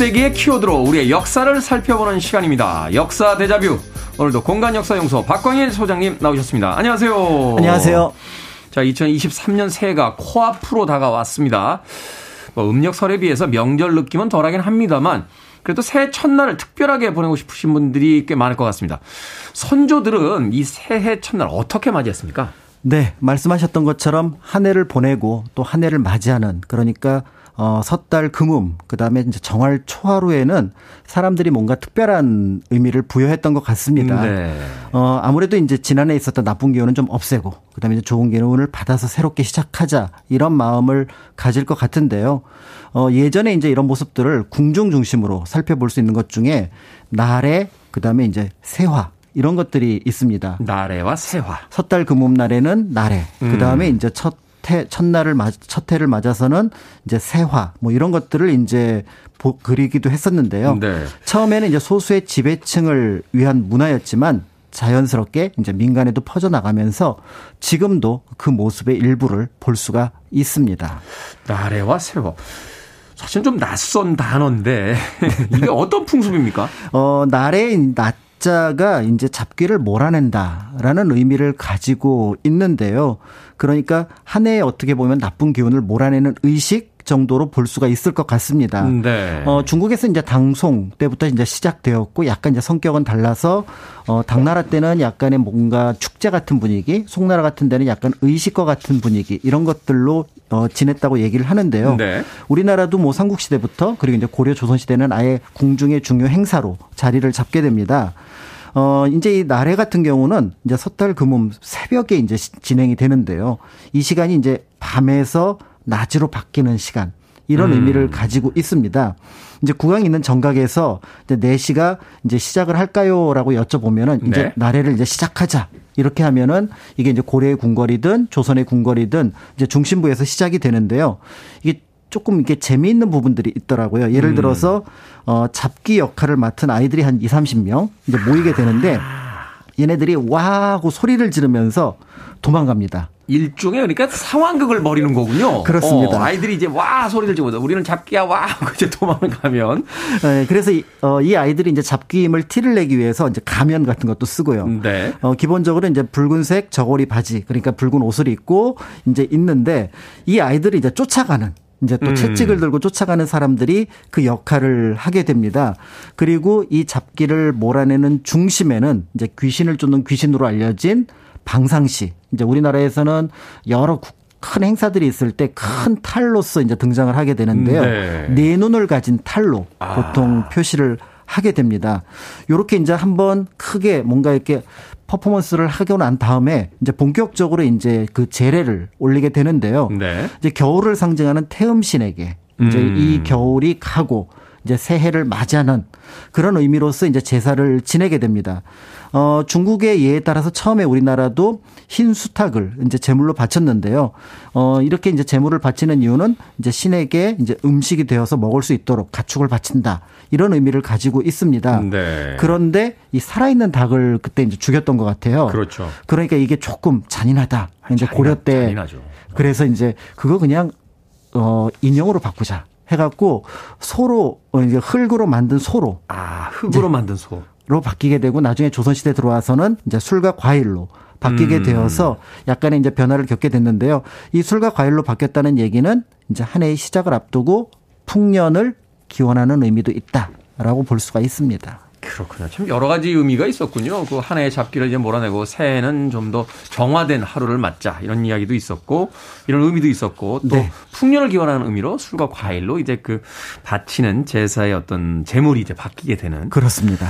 21세기의 키워드로 우리의 역사를 살펴보는 시간입니다. 역사 대자뷰. 오늘도 공간 역사 연구소 박광일 소장님 나오셨습니다. 안녕하세요. 안녕하세요. 자, 2023년 새해가 코앞으로 다가왔습니다. 뭐 음력 설에 비해서 명절 느낌은 덜하긴 합니다만 그래도 새해 첫날을 특별하게 보내고 싶으신 분들이 꽤 많을 것 같습니다. 선조들은 이 새해 첫날 어떻게 맞이했습니까? 네, 말씀하셨던 것처럼 한 해를 보내고 또 한 해를 맞이하는 그러니까 어, 섣달 금음, 그 다음에 이제 정월 초하루에는 사람들이 뭔가 특별한 의미를 부여했던 것 같습니다. 네. 어, 아무래도 이제 지난해 있었던 나쁜 기운은 좀 없애고, 그 다음에 이제 좋은 기운을 받아서 새롭게 시작하자, 이런 마음을 가질 것 같은데요. 어, 예전에 이제 이런 모습들을 궁중 중심으로 살펴볼 수 있는 것 중에 날에, 그 다음에 이제 세화, 이런 것들이 있습니다. 나래와 세화. 섣달 금음 날에는 날에, 음. 그 다음에 이제 첫 해, 첫날을 맞, 첫 해를 맞아서는 이제 세화, 뭐 이런 것들을 이제 보, 그리기도 했었는데요. 네. 처음에는 이제 소수의 지배층을 위한 문화였지만 자연스럽게 이제 민간에도 퍼져나가면서 지금도 그 모습의 일부를 볼 수가 있습니다. 나래와 세화. 사실 좀 낯선 단어인데 이게 어떤 풍습입니까? 어, 날의 낮자가 이제 잡기를 몰아낸다라는 의미를 가지고 있는데요. 그러니까 한 해에 어떻게 보면 나쁜 기운을 몰아내는 의식 정도로 볼 수가 있을 것 같습니다. 네. 어, 중국에서 이제 당송 때부터 이제 시작되었고 약간 이제 성격은 달라서 어, 당나라 때는 약간의 뭔가 축제 같은 분위기, 송나라 같은 데는 약간 의식과 같은 분위기 이런 것들로 어, 지냈다고 얘기를 하는데요. 네. 우리나라도 뭐 삼국시대부터 그리고 이제 고려 조선시대는 아예 궁중의 중요 행사로 자리를 잡게 됩니다. 어, 이제 이 나래 같은 경우는 이제 섣달 금음 새벽에 이제 시- 진행이 되는데요. 이 시간이 이제 밤에서 낮으로 바뀌는 시간. 이런 음. 의미를 가지고 있습니다. 이제 국왕이 있는 정각에서 이제 4시가 이제 시작을 할까요라고 여쭤보면은 이제 네. 나래를 이제 시작하자. 이렇게 하면은 이게 이제 고려의 궁궐이든 조선의 궁궐이든 이제 중심부에서 시작이 되는데요. 이게 조금 이게 재미있는 부분들이 있더라고요. 예를 들어서 어 잡기 역할을 맡은 아이들이 한 2, 30명 이제 모이게 되는데 얘네들이 와 하고 소리를 지르면서 도망갑니다. 일종의 그러니까 상황극을 벌이는 거군요. 그렇습니다. 어, 아이들이 이제 와 소리를 지르고 우리는 잡기야 와 하고 이제 도망을 가면 네, 그래서 이, 어, 이 아이들이 이제 잡기임을 티를 내기 위해서 이제 가면 같은 것도 쓰고요. 네. 어, 기본적으로 이제 붉은색 저고리 바지 그러니까 붉은 옷을 입고 이제 있는데 이 아이들이 이제 쫓아가는 이제 또 음. 채찍을 들고 쫓아가는 사람들이 그 역할을 하게 됩니다. 그리고 이 잡기를 몰아내는 중심에는 이제 귀신을 쫓는 귀신으로 알려진 방상시. 이제 우리나라에서는 여러 국- 큰 행사들이 있을 때 큰 탈로서 이제 등장을 하게 되는데요. 네. 네 눈을 가진 탈로 아. 보통 표시를 하게 됩니다. 요렇게 이제 한번 크게 뭔가 이렇게 퍼포먼스를 하고 난 다음에 이제 본격적으로 이제 그 제례를 올리게 되는데요. 네. 이제 겨울을 상징하는 태음신에게 이제 음. 이 겨울이 가고 이제 새해를 맞이하는 그런 의미로서 이제 제사를 지내게 됩니다. 어, 중국의 예에 따라서 처음에 우리나라도 흰 수탉을 이제 제물로 바쳤는데요. 어, 이렇게 이제 제물을 바치는 이유는 이제 신에게 이제 음식이 되어서 먹을 수 있도록 가축을 바친다. 이런 의미를 가지고 있습니다. 네. 그런데 이 살아있는 닭을 그때 이제 죽였던 것 같아요. 그렇죠. 그러니까 이게 조금 잔인하다. 이제 잔인하- 고려 때 잔인하죠. 그래서 이제 그거 그냥 어 인형으로 바꾸자 해갖고 소로 어, 이제 흙으로 만든 소로 아 흙으로 만든 소. 로 바뀌게 되고 나중에 조선시대 들어와서는 이제 술과 과일로 바뀌게 음. 되어서 약간의 이제 변화를 겪게 됐는데요. 이 술과 과일로 바뀌었다는 얘기는 이제 한 해의 시작을 앞두고 풍년을 기원하는 의미도 있다라고 볼 수가 있습니다. 그렇군요. 참 여러 가지 의미가 있었군요. 그 한 해의 잡기를 이제 몰아내고 새해는 좀 더 정화된 하루를 맞자 이런 이야기도 있었고 이런 의미도 있었고 또 네. 풍년을 기원하는 의미로 술과 과일로 이제 그 바치는 제사의 어떤 제물이 이제 바뀌게 되는 그렇습니다.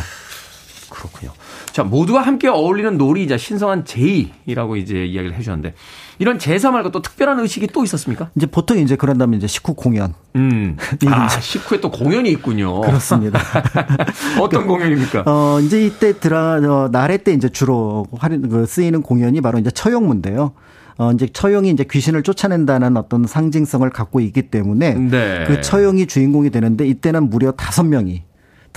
그렇군요. 자, 모두가 함께 어울리는 놀이이자 신성한 제의라고 이제 이야기를 해주셨는데 이런 제사 말고 또 특별한 의식이 또 있었습니까? 이제 보통 이제 그런다면 이제 식후 공연 음. 아, 식후에 또 공연이 있군요. 그렇습니다. 어떤 공연입니까? 어, 이제 이때 드라, 어, 나래 때 이제 주로 활용, 그 쓰이는 공연이 바로 이제 처용무인데요. 어, 이제 처용이 이제 귀신을 쫓아낸다는 어떤 상징성을 갖고 있기 때문에 네. 그 처용이 주인공이 되는데 이때는 무려 다섯 명이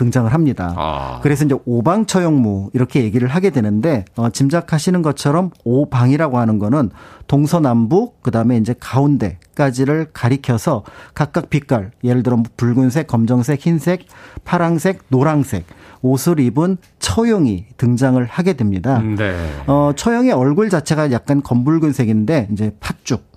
등장을 합니다. 아. 그래서 이제 오방처용무 이렇게 얘기를 하게 되는데 어, 짐작하시는 것처럼 오방이라고 하는 거는 동서남북 그다음에 이제 가운데까지를 가리켜서 각각 빛깔 예를 들어 뭐 붉은색, 검정색, 흰색, 파랑색, 노랑색 옷을 입은 처용이 등장을 하게 됩니다. 네. 어, 처형의 얼굴 자체가 약간 검붉은색인데 이제 팥죽.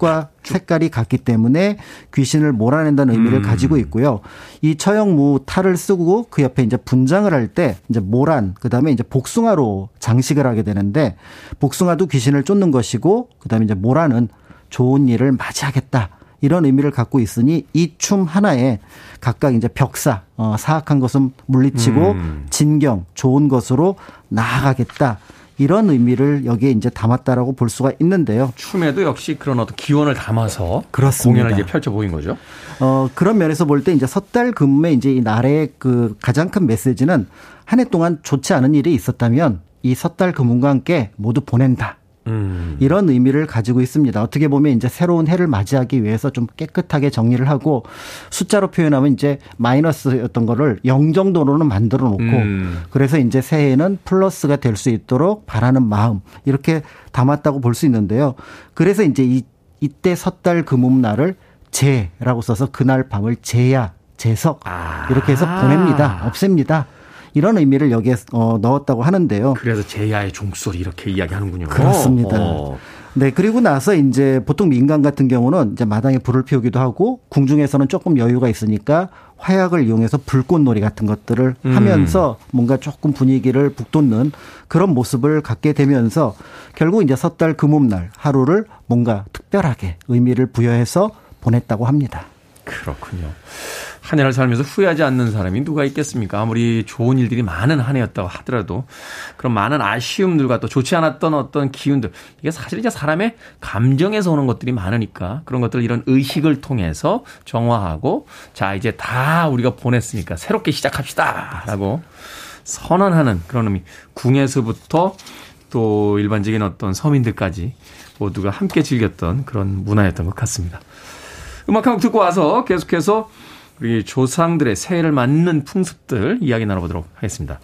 과 색깔이 같기 때문에 귀신을 몰아낸다는 의미를 음. 가지고 있고요. 이 처형무 탈을 쓰고 그 옆에 이제 분장을 할 때 이제 모란 그다음에 이제 복숭아로 장식을 하게 되는데 복숭아도 귀신을 쫓는 것이고 그다음에 이제 모란은 좋은 일을 맞이하겠다. 이런 의미를 갖고 있으니 이 춤 하나에 각각 이제 벽사, 어, 사악한 것은 물리치고 음. 진경, 좋은 것으로 나아가겠다. 이런 의미를 여기에 이제 담았다라고 볼 수가 있는데요. 춤에도 역시 그런 어떤 기원을 담아서 그렇습니다. 공연을 이제 펼쳐 보인 거죠. 어, 그런 면에서 볼 때 이제 섣달 금음의 이제 이 날의 그 가장 큰 메시지는 한 해 동안 좋지 않은 일이 있었다면 이 섣달 금음과 함께 모두 보낸다. 음. 이런 의미를 가지고 있습니다. 어떻게 보면 이제 새로운 해를 맞이하기 위해서 좀 깨끗하게 정리를 하고 숫자로 표현하면 이제 마이너스였던 거를 0 정도로는 만들어 놓고 음. 그래서 이제 새해에는 플러스가 될 수 있도록 바라는 마음 이렇게 담았다고 볼 수 있는데요. 그래서 이제 이 이때 섣달 금음날을 제라고 써서 그날 밤을 제야 제석 아. 이렇게 해서 보냅니다. 없앱니다. 이런 의미를 여기에 어, 넣었다고 하는데요. 그래서 제야의 종소리 이렇게 이야기하는군요. 그렇습니다. 어. 네, 그리고 나서 이제 보통 민간 같은 경우는 이제 마당에 불을 피우기도 하고 궁중에서는 조금 여유가 있으니까 화약을 이용해서 불꽃놀이 같은 것들을 음. 하면서 뭔가 조금 분위기를 북돋는 그런 모습을 갖게 되면서 결국 이제 섣달 금음날 하루를 뭔가 특별하게 의미를 부여해서 보냈다고 합니다. 그렇군요. 한 해를 살면서 후회하지 않는 사람이 누가 있겠습니까? 아무리 좋은 일들이 많은 한 해였다고 하더라도 그런 많은 아쉬움들과 또 좋지 않았던 어떤 기운들 이게 사실 이제 사람의 감정에서 오는 것들이 많으니까 그런 것들 이런 의식을 통해서 정화하고 자 이제 다 우리가 보냈으니까 새롭게 시작합시다라고 선언하는 그런 의미 궁에서부터 또 일반적인 어떤 서민들까지 모두가 함께 즐겼던 그런 문화였던 것 같습니다. 음악 한 곡 듣고 와서 계속해서 우리 조상들의 새해를 맞는 풍습들 이야기 나눠보도록 하겠습니다.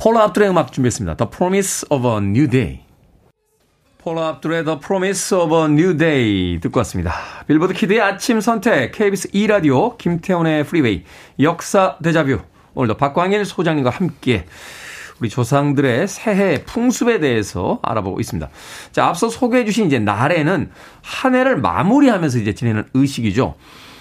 폴라 압둘의 음악 준비했습니다. The Promise of a New Day. 폴라 압둘의 The Promise of a New Day 듣고 왔습니다. 빌보드 키드의 아침 선택 KBS 2라디오 김태훈의 프리웨이 역사 대자뷰 오늘도 박광일 소장님과 함께 우리 조상들의 새해 풍습에 대해서 알아보고 있습니다. 자, 앞서 소개해 주신 이제 날에는 한 해를 마무리하면서 이제 지내는 의식이죠.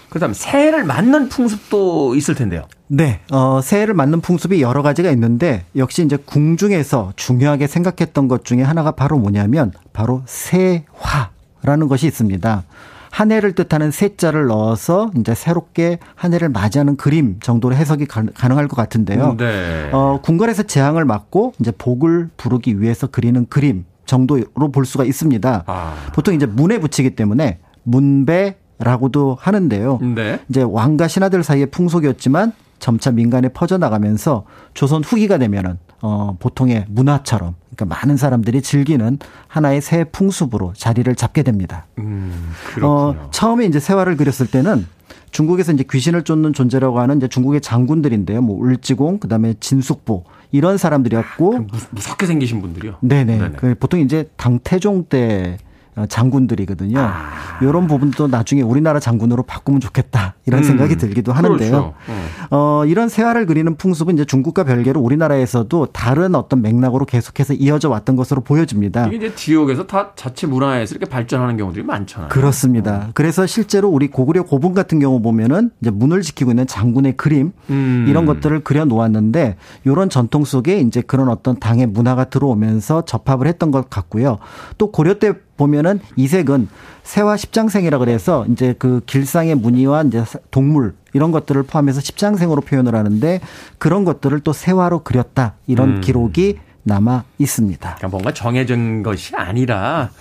그렇다면 새해를 맞는 풍습도 있을 텐데요. 네, 어, 새해를 맞는 풍습이 여러 가지가 있는데 역시 이제 궁중에서 중요하게 생각했던 것 중에 하나가 바로 뭐냐면 바로 새화 라는 것이 있습니다. 한 해를 뜻하는 새자를 넣어서 이제 새롭게 한 해를 맞이하는 그림 정도로 해석이 가능할 것 같은데요. 네. 어, 궁궐에서 재앙을 막고 이제 복을 부르기 위해서 그리는 그림 정도로 볼 수가 있습니다. 아. 보통 이제 문에 붙이기 때문에 문배 라고도 하는데요. 네. 이제 왕과 신하들 사이의 풍속이었지만 점차 민간에 퍼져나가면서 조선 후기가 되면은 어 보통의 문화처럼 그러니까 많은 사람들이 즐기는 하나의 새 풍습으로 자리를 잡게 됩니다. 음, 어 처음에 이제 세화를 그렸을 때는 중국에서 이제 귀신을 쫓는 존재라고 하는 이제 중국의 장군들인데요. 뭐 울지공, 그다음에 진숙보 이런 사람들이었고 아, 무섭게 생기신 분들이요. 네네. 네네. 그 보통 이제 당태종 때 어, 장군들이거든요. 아. 이런 부분도 나중에 우리나라 장군으로 바꾸면 좋겠다 이런 음. 생각이 들기도 하는데요. 그렇죠. 어. 어, 이런 세화를 그리는 풍습은 이제 중국과 별개로 우리나라에서도 다른 어떤 맥락으로 계속해서 이어져 왔던 것으로 보여집니다. 이게 이제 지역에서 다 자체 문화에서 이렇게 발전하는 경우들이 많잖아요. 그렇습니다. 어. 그래서 실제로 우리 고구려 고분 같은 경우 보면은 이제 문을 지키고 있는 장군의 그림 음. 이런 것들을 그려 놓았는데 이런 전통 속에 이제 그런 어떤 당의 문화가 들어오면서 접합을 했던 것 같고요. 또 고려 때 보면은 이색은 세화 십장생이라 그래서 이제 그 길상의 무늬와 이제 동물 이런 것들을 포함해서 십장생으로 표현을 하는데 그런 것들을 또 세화로 그렸다 이런 음. 기록이 남아 있습니다. 그러니까 뭔가 정해진 것이 아니라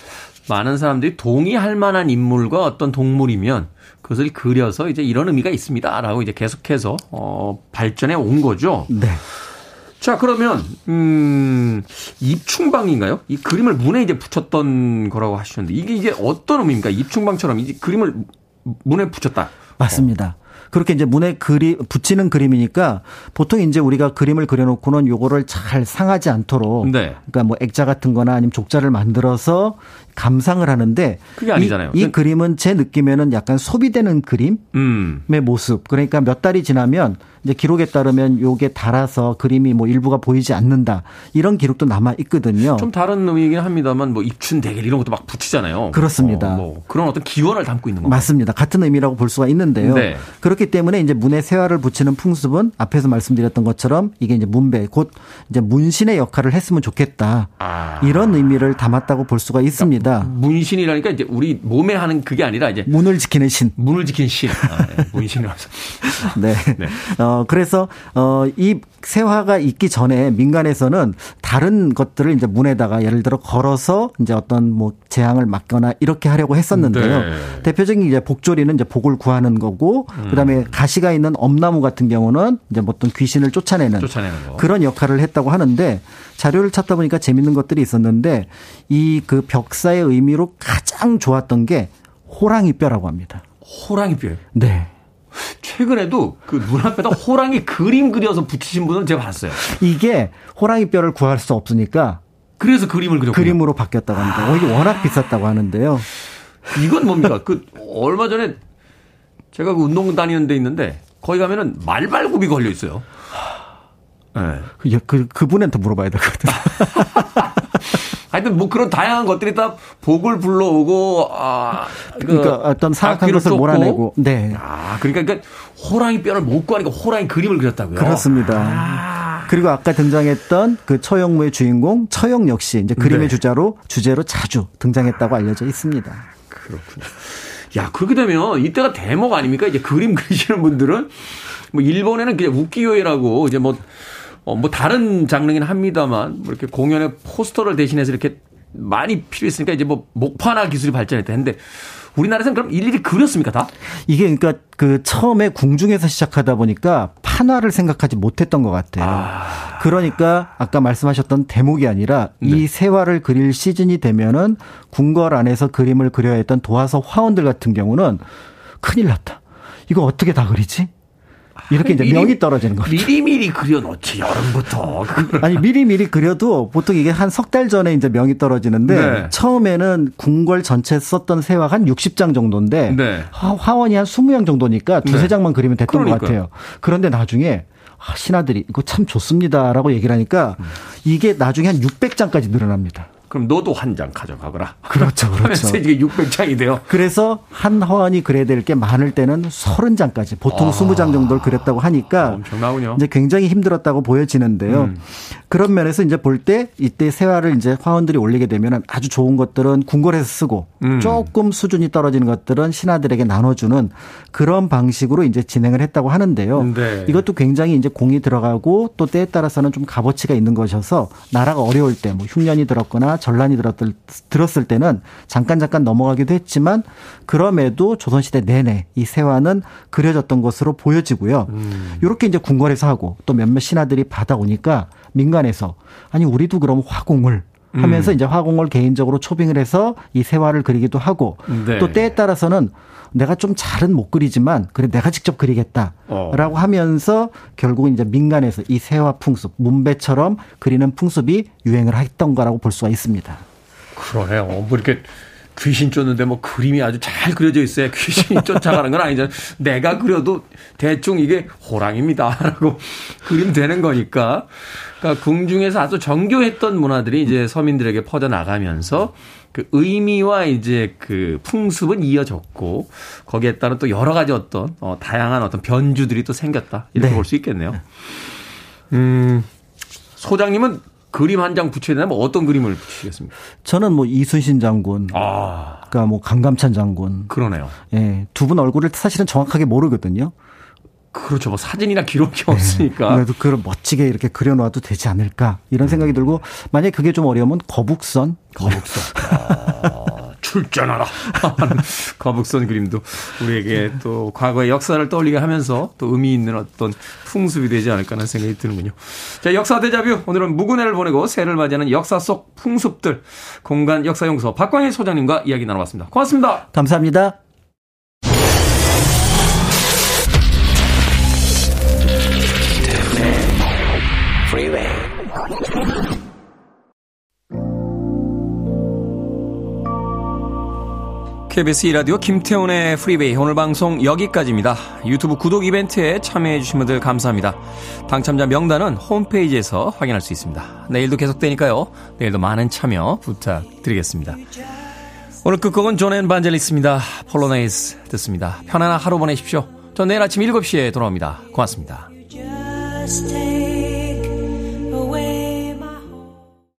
많은 사람들이 동의할 만한 인물과 어떤 동물이면 그것을 그려서 이제 이런 의미가 있습니다라고 이제 계속해서 어 발전해 온 거죠. 네. 자, 그러면, 음, 입충방인가요? 이 그림을 문에 이제 붙였던 거라고 하셨는데, 이게 이게 어떤 의미입니까? 입충방처럼 이 그림을 문에 붙였다. 맞습니다. 어. 그렇게 이제 문에 그리 붙이는 그림이니까 보통 이제 우리가 그림을 그려놓고는 요거를 잘 상하지 않도록 네. 그러니까 뭐 액자 같은 거나 아니면 족자를 만들어서 감상을 하는데 그게 아니잖아요. 이, 이 그림은 제 느낌에는 약간 소비되는 그림의 음. 모습. 그러니까 몇 달이 지나면 이제 기록에 따르면 요게 달아서 그림이 뭐 일부가 보이지 않는다. 이런 기록도 남아 있거든요. 좀 다른 의미이긴 합니다만 뭐 입춘 대결 이런 것도 막 붙이잖아요. 그렇습니다. 어, 뭐 그런 어떤 기원을 담고 있는 거 맞습니다. 같은 의미라고 볼 수가 있는데요. 네. 그렇기 때문에 이제 문에 세화를 붙이는 풍습은 앞에서 말씀드렸던 것처럼 이게 이제 문배 곧 이제 문신의 역할을 했으면 좋겠다. 아. 이런 의미를 담았다고 볼 수가 있습니다. 그러니까 문신이라니까 이제 우리 몸에 하는 그게 아니라 이제 문을 지키는 신. 문을 지키는 신. 아, 네. 문신이라서. 네. 네. 어 그래서 어이 세화가 있기 전에 민간에서는 다른 것들을 이제 문에다가 예를 들어 걸어서 이제 어떤 뭐 재앙을 막거나 이렇게 하려고 했었는데요. 네. 대표적인 이제 복조리는 이제 복을 구하는 거고 음. 그다음에 가시가 있는 엄나무 같은 경우는 이제 뭐 어떤 귀신을 쫓아내는, 쫓아내는 그런 역할을 했다고 하는데 자료를 찾다 보니까 재밌는 것들이 있었는데 이 그 벽사의 의미로 가장 좋았던 게 호랑이 뼈라고 합니다. 호랑이 뼈. 네. 최근에도 그 눈앞에다 호랑이 그림 그려서 붙이신 분은 제가 봤어요. 이게 호랑이 뼈를 구할 수 없으니까 그래서 그림을 그렸 그림으로 바뀌었다고 합니다. 아. 이게 워낙 비쌌다고 하는데요. 이건 뭡니까? 그 얼마 전에 제가 그 운동 다니는 데 있는데 거기 가면은 말발굽이 걸려 있어요. 네. 그, 그, 그분한테 물어봐야 되거든요. 하여튼 뭐 그런 다양한 것들이 다 복을 불러오고 아 그 그러니까 어떤 사악한 것을 몰아내고 네. 아 그러니까 그러니까 호랑이 뼈를 못 구하니까 호랑이 그림을 그렸다고요. 그렇습니다. 아. 그리고 아까 등장했던 그 처형무의 주인공 처형 역시 이제 그림의 네. 주자로 주제로 자주 등장했다고 알려져 있습니다. 그렇군요. 야 그렇게 되면 이때가 대목 아닙니까? 이제 그림 그리시는 분들은 뭐 일본에는 그냥 우키요에라고 이제 뭐 어, 뭐 다른 장르긴 합니다만 뭐 이렇게 공연에 포스터를 대신해서 이렇게 많이 필요했으니까 이제 뭐 목판화 기술이 발전했다 했는데 우리나라에서는 그럼 일일이 그렸습니까 다? 이게 그러니까 그 처음에 궁중에서 시작하다 보니까 판화를 생각하지 못했던 것 같아요. 아. 그러니까 아까 말씀하셨던 대목이 아니라 네. 이 세화를 그릴 시즌이 되면은 궁궐 안에서 그림을 그려야 했던 도화서 화원들 같은 경우는 큰일 났다. 이거 어떻게 다 그리지? 이렇게 이제 미리- 명이 떨어지는 거죠. 미리미리 그려놓지 여름부터. 아니 미리 미리 그려도 보통 이게 한 석 달 전에 이제 명이 떨어지는데 네. 처음에는 궁궐 전체 썼던 세화가 한 60장 정도인데 네. 화- 화원이 한 20장 정도니까 두세 네. 장만 그리면 됐던 것 그러니까요. 같아요. 그런데 나중에 아, 신하들이 이거 참 좋습니다라고 얘기를 하니까 이게 나중에 한 600장까지 늘어납니다. 그럼 너도 한 장 가져가거라. 그렇죠, 그렇죠. 이게 600장이 돼요. 그래서 한 화원이 그려야 될 게 많을 때는 30장까지 보통 아. 20장 정도를 그렸다고 하니까 엄청나군요. 이제 굉장히 힘들었다고 보여지는데요. 음. 그런 면에서 이제 볼 때 이때 세화를 이제 화원들이 올리게 되면 아주 좋은 것들은 궁궐에서 쓰고 음. 조금 수준이 떨어지는 것들은 신하들에게 나눠주는 그런 방식으로 이제 진행을 했다고 하는데요. 네. 이것도 굉장히 이제 공이 들어가고 또 때에 따라서는 좀 값어치가 있는 것이어서 나라가 어려울 때 뭐 흉년이 들었거나 전란이 들었을, 들었을 때는 잠깐 잠깐 넘어가기도 했지만 그럼에도 조선시대 내내 이 세화는 그려졌던 것으로 보여지고요. 음. 이렇게 이제 궁궐에서 하고 또 몇몇 신하들이 받아오니까 민간에서 아니 우리도 그럼 화공을 음. 하면서 이제 화공을 개인적으로 초빙을 해서 이 세화를 그리기도 하고 네. 또 때에 따라서는 내가 좀 잘은 못 그리지만 그래 내가 직접 그리겠다라고 어. 하면서 결국은 이제 민간에서 이 세화 풍습 문배처럼 그리는 풍습이 유행을 했던 거라고 볼 수가 있습니다. 그러네요. 뭐 이렇게 귀신 쫓는데 뭐 그림이 아주 잘 그려져 있어야 귀신이 쫓아가는 건 아니잖아요. 내가 그려도 대충 이게 호랑입니다라고 그리면 되는 거니까. 그러니까 궁중에서 아주 정교했던 문화들이 이제 서민들에게 퍼져 나가면서 그 의미와 이제 그 풍습은 이어졌고 거기에 따른 또 여러 가지 어떤 어, 다양한 어떤 변주들이 또 생겼다 이렇게 네. 볼수 있겠네요. 음 소장님은 그림 한 장 붙여야 되면 어떤 그림을 붙이겠습니까? 저는 뭐 이순신 장군, 아 그러니까 뭐 강감찬 장군, 그러네요. 예, 두 분 얼굴을 사실은 정확하게 모르거든요. 그렇죠. 뭐 사진이나 기록이 없으니까. 그래도 그걸 멋지게 이렇게 그려놔도 되지 않을까 이런 생각이 들고 만약 에 그게 좀 어려우면 거북선, 거북선. 아, 출전하라. 하는 거북선 그림도 우리에게 또 과거의 역사를 떠올리게 하면서 또 의미 있는 어떤 풍습이 되지 않을까 하는 생각이 드는군요. 자, 역사 대자뷰. 오늘은 무근해를 보내고 새해를 맞이하는 역사 속 풍습들 공간 역사연구소 박광일 소장님과 이야기 나눠봤습니다. 고맙습니다. 감사합니다. KBS 이라디오 김태훈의 프리베이 오늘 방송 여기까지입니다. 유튜브 구독 이벤트에 참여해 주신 분들 감사합니다. 당첨자 명단은 홈페이지에서 확인할 수 있습니다. 내일도 계속되니까요. 내일도 많은 참여 부탁드리겠습니다. 오늘 끝곡은 존앤 반젤리스입니다. 폴로네이스 듣습니다. 편안한 하루 보내십시오. 전 내일 아침 7시에 돌아옵니다. 고맙습니다.